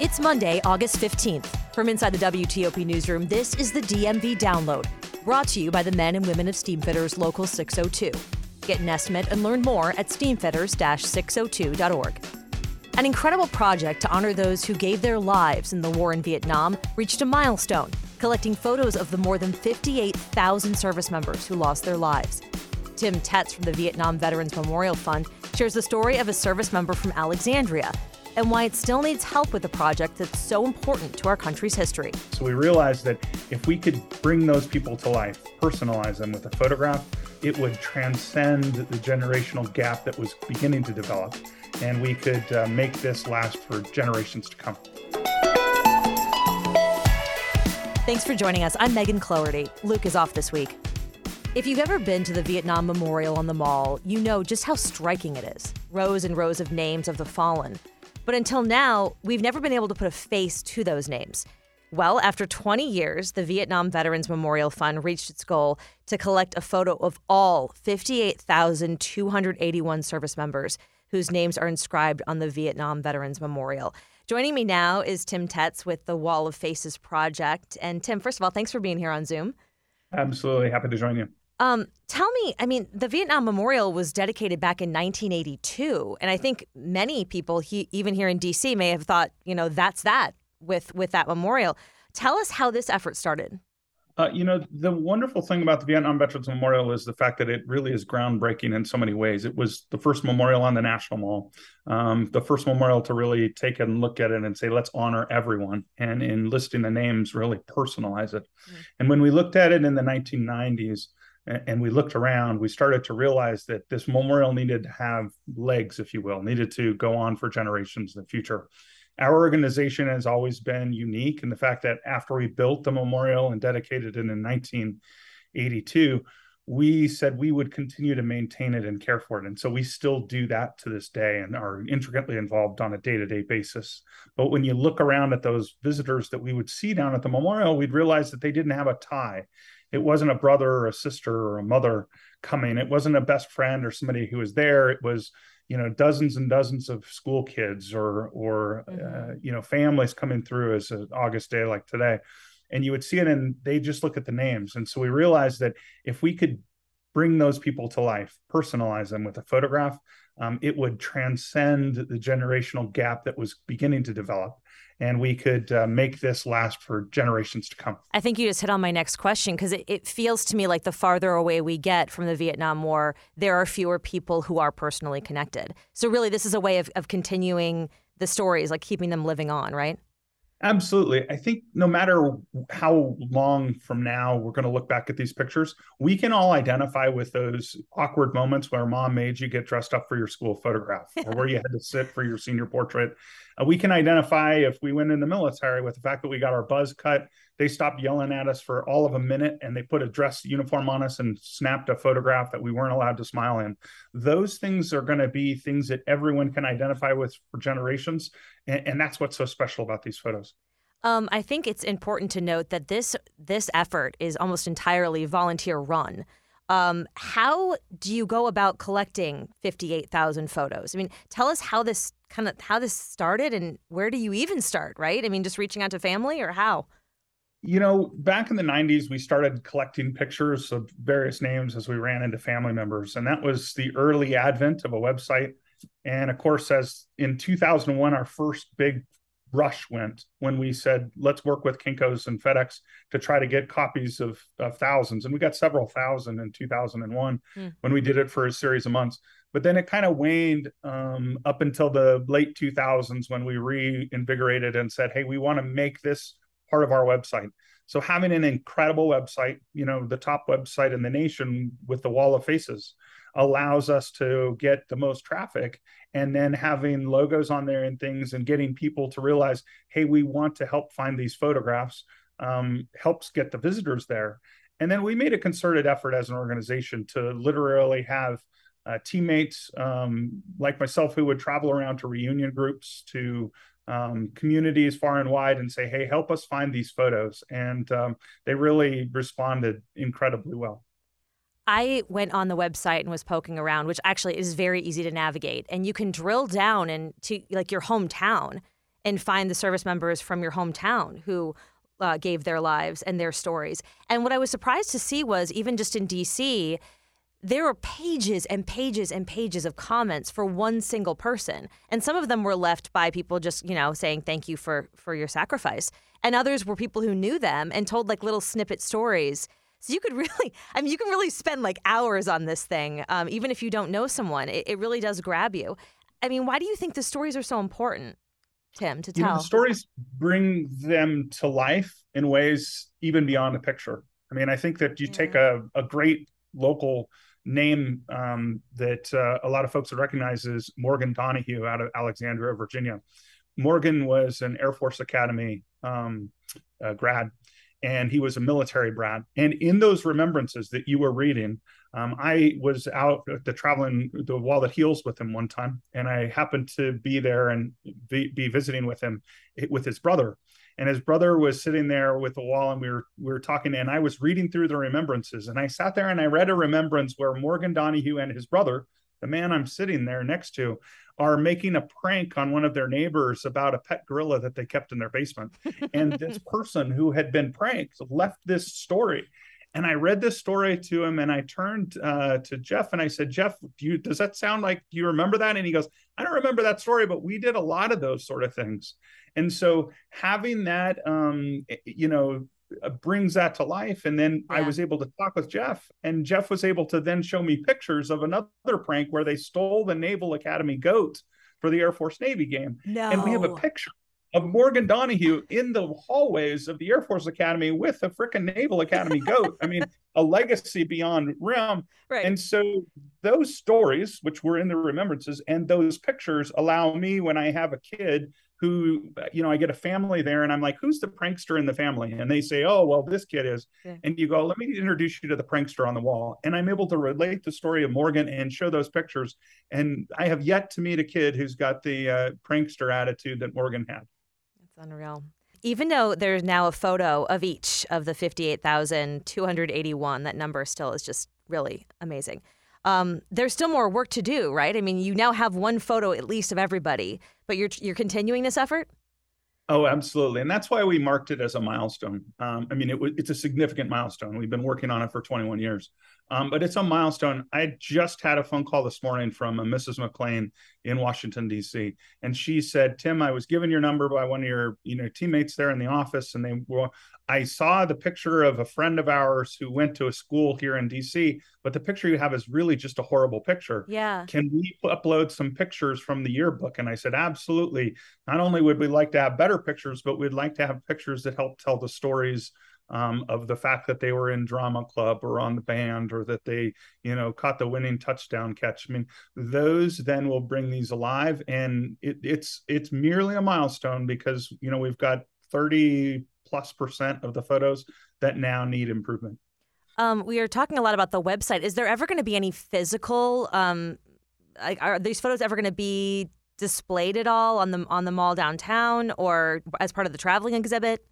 It's Monday, August 15th. From inside the WTOP newsroom, this is the DMV Download, brought to you by the men and women of Steamfitters Local 602. Get an estimate and learn more at steamfitters-602.org. An incredible project to honor those who gave their lives in the war in Vietnam reached a milestone, collecting photos of the more than 58,000 service members who lost their lives. Tim Tetz from the Vietnam Veterans Memorial Fund shares the story of a service member from Alexandria and why it still needs help with a project that's so important to our country's history. So we realized that if we could bring those people to life, personalize them with a photograph, it would transcend the generational gap that was beginning to develop, and we could uh, make this last for generations to come. Thanks for joining us. I'm Megan Cloherty. Luke is off this week. If you've ever been to the Vietnam Memorial on the Mall, you know just how striking it is. Rows and rows of names of the fallen. But until now, we've never been able to put a face to those names. Well, after 20 years, the Vietnam Veterans Memorial Fund reached its goal to collect a photo of all 58,281 service members whose names are inscribed on the Vietnam Veterans Memorial. Joining me now is Tim Tetz with the Wall of Faces Project. And Tim, first of all, thanks for being here on Zoom. Absolutely happy to join you. Um, tell me, I mean, the Vietnam Memorial was dedicated back in 1982, and I think many people, he, even here in D.C., may have thought, you know, that's that with with that memorial. Tell us how this effort started. Uh, you know, the wonderful thing about the Vietnam Veterans Memorial is the fact that it really is groundbreaking in so many ways. It was the first memorial on the National Mall, um, the first memorial to really take and look at it and say, let's honor everyone. And in listing the names, really personalize it. Mm-hmm. And when we looked at it in the 1990s, and we looked around, we started to realize that this memorial needed to have legs, if you will, needed to go on for generations in the future. Our organization has always been unique in the fact that after we built the memorial and dedicated it in 1982, we said we would continue to maintain it and care for it. And so we still do that to this day and are intricately involved on a day to day basis. But when you look around at those visitors that we would see down at the memorial, we'd realize that they didn't have a tie it wasn't a brother or a sister or a mother coming it wasn't a best friend or somebody who was there it was you know dozens and dozens of school kids or or mm-hmm. uh, you know families coming through as an august day like today and you would see it and they just look at the names and so we realized that if we could bring those people to life personalize them with a photograph um, it would transcend the generational gap that was beginning to develop and we could uh, make this last for generations to come. I think you just hit on my next question because it, it, feels to me like the farther away we get from the Vietnam War, there are fewer people who are personally connected. So, really, this is a way of, of continuing the stories, like keeping them living on, right? Absolutely. I think no matter how long from now we're going to look back at these pictures, we can all identify with those awkward moments where mom made you get dressed up for your school photograph or where you had to sit for your senior portrait. Uh, we can identify if we went in the military with the fact that we got our buzz cut. They stopped yelling at us for all of a minute and they put a dress uniform on us and snapped a photograph that we weren't allowed to smile in. Those things are going to be things that everyone can identify with for generations. And, and that's what's so special about these photos. Um, I think it's important to note that this this effort is almost entirely volunteer run. Um, how do you go about collecting fifty eight thousand photos? I mean, tell us how this kind of how this started and where do you even start? Right? I mean, just reaching out to family or how? You know, back in the 90s, we started collecting pictures of various names as we ran into family members. And that was the early advent of a website and of course, as in 2001, our first big rush went when we said, let's work with Kinko's and FedEx to try to get copies of, of thousands. And we got several thousand in 2001 mm. when we did it for a series of months. But then it kind of waned um, up until the late 2000s when we reinvigorated and said, hey, we want to make this part of our website. So having an incredible website, you know, the top website in the nation with the wall of faces, allows us to get the most traffic and then having logos on there and things and getting people to realize hey we want to help find these photographs um, helps get the visitors there and then we made a concerted effort as an organization to literally have uh, teammates um, like myself who would travel around to reunion groups to um, communities far and wide and say hey help us find these photos and um, they really responded incredibly well I went on the website and was poking around, which actually is very easy to navigate. And you can drill down into like your hometown and find the service members from your hometown who uh, gave their lives and their stories. And what I was surprised to see was even just in DC, there were pages and pages and pages of comments for one single person. And some of them were left by people just, you know, saying thank you for for your sacrifice. And others were people who knew them and told like little snippet stories so you could really, I mean, you can really spend like hours on this thing, um, even if you don't know someone. It, it, really does grab you. I mean, why do you think the stories are so important, Tim, to tell? You know, stories bring them to life in ways even beyond a picture. I mean, I think that you yeah. take a, a great local name um, that uh, a lot of folks would recognize is Morgan Donahue out of Alexandria, Virginia. Morgan was an Air Force Academy um, uh, grad and he was a military brat. And in those remembrances that you were reading, um, I was out the traveling the wall that heals with him one time, and I happened to be there and be, be visiting with him with his brother. And his brother was sitting there with the wall, and we were we were talking. And I was reading through the remembrances, and I sat there and I read a remembrance where Morgan Donahue and his brother, the man I'm sitting there next to, are making a prank on one of their neighbors about a pet gorilla that they kept in their basement. and this person who had been pranked left this story. And I read this story to him, and I turned uh, to Jeff and I said, "Jeff, do you does that sound like do you remember that?" And he goes, "I don't remember that story, but we did a lot of those sort of things." And so having that, um, you know, uh, brings that to life. And then yeah. I was able to talk with Jeff, and Jeff was able to then show me pictures of another prank where they stole the Naval Academy goat for the Air Force Navy game. No. And we have a picture of Morgan Donahue in the hallways of the Air Force Academy with a freaking Naval Academy goat. I mean, a legacy beyond realm. Right. And so those stories, which were in the remembrances, and those pictures allow me when I have a kid who you know i get a family there and i'm like who's the prankster in the family and they say oh well this kid is yeah. and you go let me introduce you to the prankster on the wall and i'm able to relate the story of morgan and show those pictures and i have yet to meet a kid who's got the uh, prankster attitude that morgan had that's unreal even though there's now a photo of each of the 58,281 that number still is just really amazing um, there's still more work to do, right? I mean, you now have one photo at least of everybody, but you're you're continuing this effort. Oh, absolutely, and that's why we marked it as a milestone. Um, I mean, it, it's a significant milestone. We've been working on it for 21 years, um, but it's a milestone. I just had a phone call this morning from a uh, Mrs. McLean in Washington D.C., and she said, "Tim, I was given your number by one of your you know teammates there in the office, and they were I saw the picture of a friend of ours who went to a school here in DC, but the picture you have is really just a horrible picture. Yeah. Can we upload some pictures from the yearbook? And I said, absolutely. Not only would we like to have better pictures, but we'd like to have pictures that help tell the stories um, of the fact that they were in drama club or on the band or that they, you know, caught the winning touchdown catch. I mean, those then will bring these alive, and it, it's it's merely a milestone because you know we've got 30 plus percent of the photos that now need improvement. Um, we are talking a lot about the website. Is there ever going to be any physical? Um, are these photos ever going to be displayed at all on the on the mall downtown or as part of the traveling exhibit?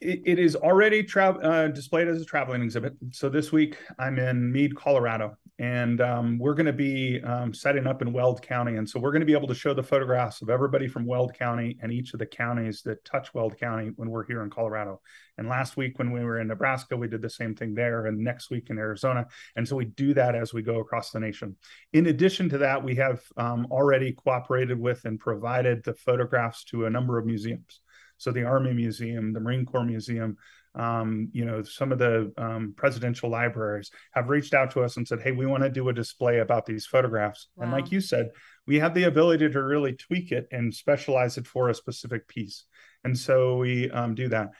It, is already tra- uh, displayed as a traveling exhibit. So this week I'm in Mead, Colorado, and um, we're going to be um, setting up in Weld County. And so we're going to be able to show the photographs of everybody from Weld County and each of the counties that touch Weld County when we're here in Colorado. And last week when we were in Nebraska, we did the same thing there, and next week in Arizona. And so we do that as we go across the nation. In addition to that, we have um, already cooperated with and provided the photographs to a number of museums. So the Army Museum, the Marine Corps Museum, um, you know, some of the um, presidential libraries have reached out to us and said, "Hey, we want to do a display about these photographs." Wow. And like you said, we have the ability to really tweak it and specialize it for a specific piece. And so we um, do that.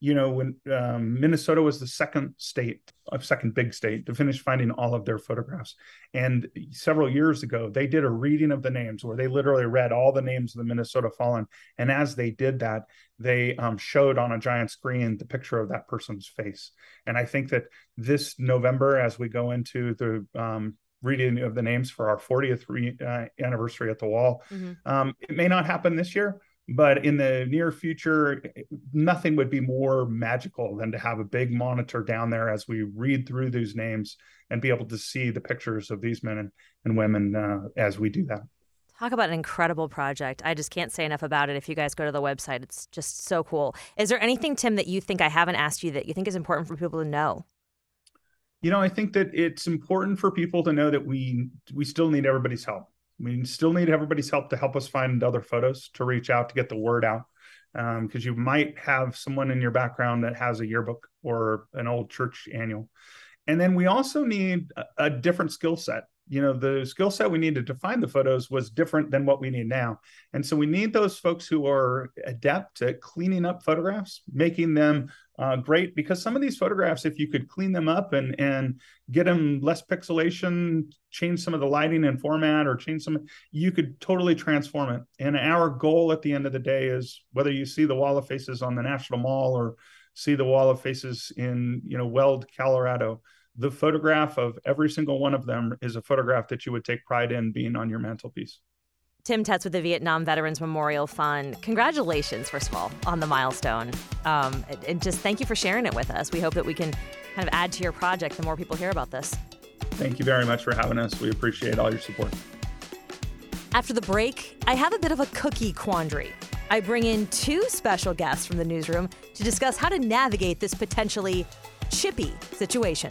You know, when um, Minnesota was the second state, a uh, second big state to finish finding all of their photographs. And several years ago, they did a reading of the names where they literally read all the names of the Minnesota fallen. And as they did that, they um, showed on a giant screen the picture of that person's face. And I think that this November, as we go into the um, reading of the names for our 40th re- uh, anniversary at the wall, mm-hmm. Um, it may not happen this year but in the near future nothing would be more magical than to have a big monitor down there as we read through these names and be able to see the pictures of these men and, and women uh, as we do that Talk about an incredible project. I just can't say enough about it. If you guys go to the website, it's just so cool. Is there anything, Tim, that you think I haven't asked you that you think is important for people to know? You know, I think that it's important for people to know that we we still need everybody's help. We still need everybody's help to help us find other photos to reach out to get the word out. Because um, you might have someone in your background that has a yearbook or an old church annual. And then we also need a, a different skill set you know the skill set we needed to find the photos was different than what we need now. And so we need those folks who are adept at cleaning up photographs making them uh, great because some of these photographs if you could clean them up and and get them less pixelation change some of the lighting and format or change some you could totally transform it. And our goal at the end of the day is whether you see the wall of faces on the national mall or see the wall of faces in you know weld colorado the photograph of every single one of them is a photograph that you would take pride in being on your mantelpiece. Tim Tetz with the Vietnam Veterans Memorial Fund. Congratulations, first of all, on the milestone. Um, and just thank you for sharing it with us. We hope that we can kind of add to your project the more people hear about this. Thank you very much for having us. We appreciate all your support. After the break, I have a bit of a cookie quandary. I bring in two special guests from the newsroom to discuss how to navigate this potentially chippy situation.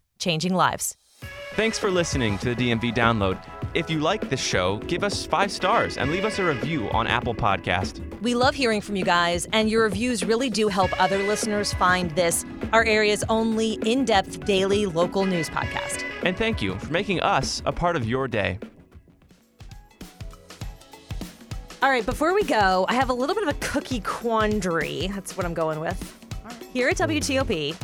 changing lives. Thanks for listening to the DMV Download. If you like this show, give us five stars and leave us a review on Apple Podcast. We love hearing from you guys, and your reviews really do help other listeners find this, our area's only in-depth daily local news podcast. And thank you for making us a part of your day. All right, before we go, I have a little bit of a cookie quandary. That's what I'm going with. Here at WTOP,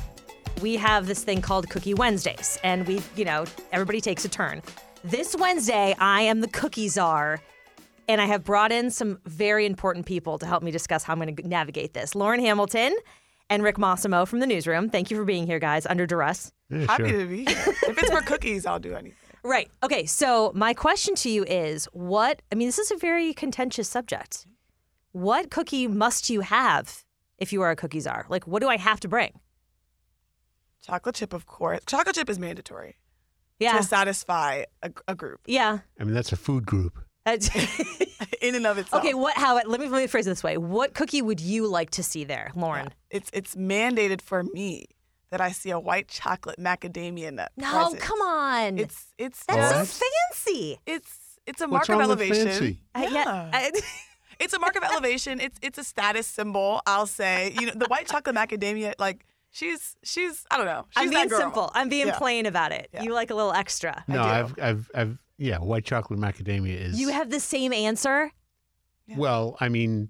we have this thing called Cookie Wednesdays, and we, you know, everybody takes a turn. This Wednesday, I am the cookie czar, and I have brought in some very important people to help me discuss how I'm going to navigate this. Lauren Hamilton and Rick Massimo from the newsroom. Thank you for being here, guys, under duress. Yeah, Happy to be here. if it's for cookies, I'll do anything. Right. Okay. So, my question to you is what, I mean, this is a very contentious subject. What cookie must you have if you are a cookie czar? Like, what do I have to bring? Chocolate chip, of course. Chocolate chip is mandatory. Yeah. To satisfy a, a group. Yeah. I mean, that's a food group. in and of itself. Okay, what? How? Let me let me phrase it this way. What cookie would you like to see there, Lauren? Yeah. It's it's mandated for me that I see a white chocolate macadamia nut. No, present. come on. It's it's that's so fancy. It's it's a mark of elevation. Fancy? Uh, yeah. yeah. it's a mark of elevation. It's it's a status symbol. I'll say. You know, the white chocolate macadamia, like she's she's I don't know. She's I'm being simple. I'm being yeah. plain about it. Yeah. You like a little extra. No, I've I've I've yeah, white chocolate macadamia is. You have the same answer. Yeah. Well, I mean,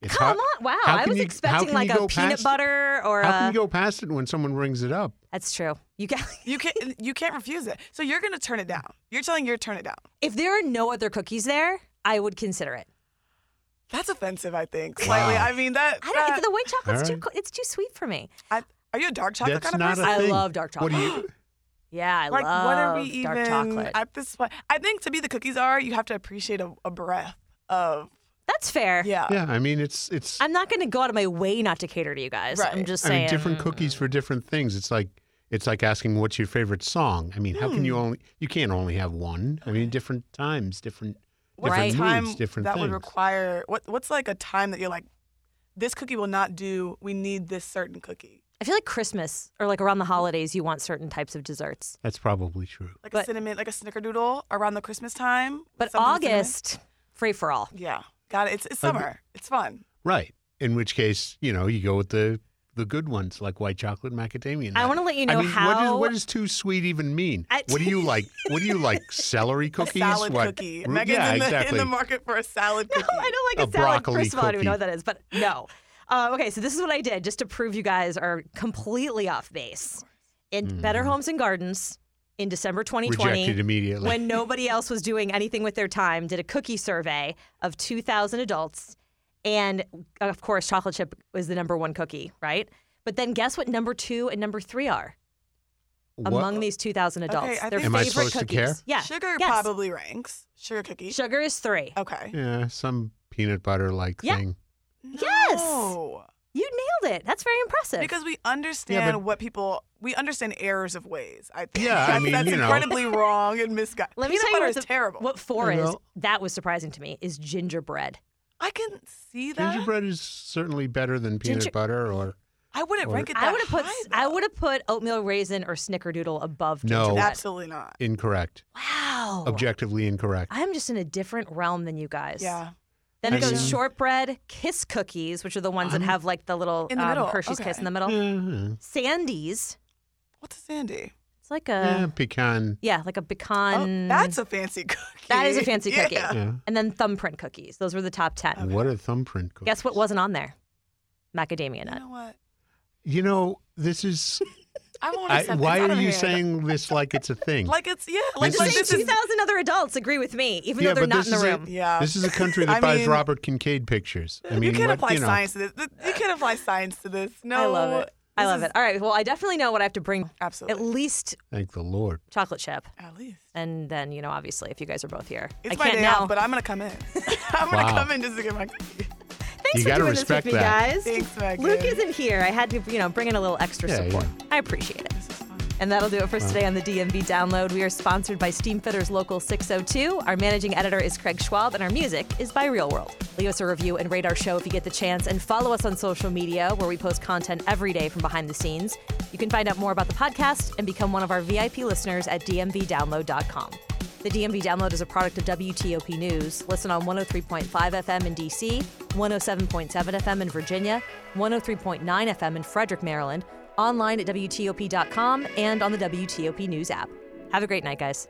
it's come on! Wow, I was you, expecting like a peanut butter or. How a... can you go past it when someone brings it up? That's true. You can you can't you can't refuse it. So you're going to turn it down. You're telling you to turn it down. If there are no other cookies there, I would consider it. That's offensive, I think. Slightly. Wow. I mean that. I don't. That, the white chocolate's right. too. It's too sweet for me. I, are you a dark chocolate That's kind of not person? a I thing. love dark chocolate. What do you? Yeah, I like, love what are we dark even chocolate. at this point? I think to be the cookies are, you have to appreciate a, a breath of. That's fair. Yeah. Yeah, I mean it's it's. I'm not going to go out of my way not to cater to you guys. Right. I'm just I saying. mean, different cookies for different things. It's like it's like asking what's your favorite song. I mean, how can you hmm. only you can't only have one. I mean, different times, different What's Right. a different time moods, different that things. would require what? What's like a time that you're like, this cookie will not do. We need this certain cookie, I feel like Christmas or like around the holidays, you want certain types of desserts. That's probably true. like But- a cinnamon, like a snickerdoodle around the Christmas time. But something with cinnamon. August, free for all. yeah, got it. It's it's Like- summer. It's fun. Right. In which case, you know, you go with the the good ones like white chocolate macadamia. nut. I want to let you know I mean, how. what, is, what does too sweet even mean? I- what do you like? What do you like? Celery cookies? a salad what? cookie. Megan's yeah, in, the, in the market for a salad No. I don't like A a, salad. broccoli First of all, I don't even know what that is, but no. Uh, okay, so this is what I did just to prove you guys are completely off base. In Better Homes and Gardens in December 2020, Mm-hmm. Rejected immediately. when nobody else was doing anything with their time, did a cookie survey of 2,000 adults. And of course, chocolate chip was the number one cookie, right? But then guess what number two and number three are What- among these 2,000 adults? Okay, I their think- Am I favorite supposed to cookies. care? Yeah. Sugar Yes. probably ranks. Sugar cookie. Sugar is three. Okay. Yeah, some peanut butter like Yeah. thing. Yes. No. You nailed it. That's very impressive. Because we understand but- what people we understand errors of ways. I think. Yeah, I that's, mean, that's you know. incredibly wrong and misguided. Let me Peanut tell you butter what is terrible. What four You is. That was surprising to me. Is gingerbread. I can see that. Gingerbread is certainly better than peanut Ginger- butter or I wouldn't Or- rank it that I would have put. high, I would have put oatmeal raisin or snickerdoodle above No. gingerbread. Absolutely not. incorrect. Wow. Objectively incorrect. I'm just in a different realm than you guys. Yeah. Then it goes shortbread, kiss cookies, which are the ones that have like the little In the um, middle, Hershey's okay. kiss in the middle. Yeah, Sandies. What's a sandy? It's like yeah, a pecan. yeah, like a pecan. Oh, that's a fancy cookie. That is a fancy cookie. Yeah. Yeah. and then thumbprint cookies. Those were the top ten. What a thumbprint cookie. Guess what wasn't on there? Macadamia nut. You nut. know what? You know, this is. I won't I, why it's are you hand. saying this like it's a thing? like it's yeah, I'm like This just is- saying, this two is thousand other adults agree with me, even Yeah, though they're not in the is a- room. yeah. This is a country that I buys mean- Robert Kincaid pictures. I mean, you can't what, apply you know, science to this. You can't apply science to this. No, I love it. I love is- it. All right. Well, I definitely know what I have to bring. Absolutely. At least Thank the Lord. chocolate chip, At least. and then you know, obviously, if you guys are both here, It's I my can't day now. off, but I'm gonna come in. I'm gonna come in just to get my cookie. Thanks You for gotta doing respect this with me, guys. Thanks, Megan. Luke isn't here. I had to, you know, bring in a little extra Yeah, support. yeah. I appreciate it. This is fun. And that'll do it for us today on the DMV Download. We are sponsored by Steamfitters Local 602. Our managing editor is Craig Schwab, and our music is by Real World. Leave us a review and rate our show if you get the chance, and follow us on social media where we post content every day from behind the scenes. You can find out more about the podcast and become one of our VIP listeners at dmvdownload.com. The DMV Download is a product of WTOP News. Listen on 103.5 FM in DC, 107.7 FM in Virginia, 103.9 FM in Frederick, Maryland, online at WTOP.com and on the WTOP News app. Have a great night, guys.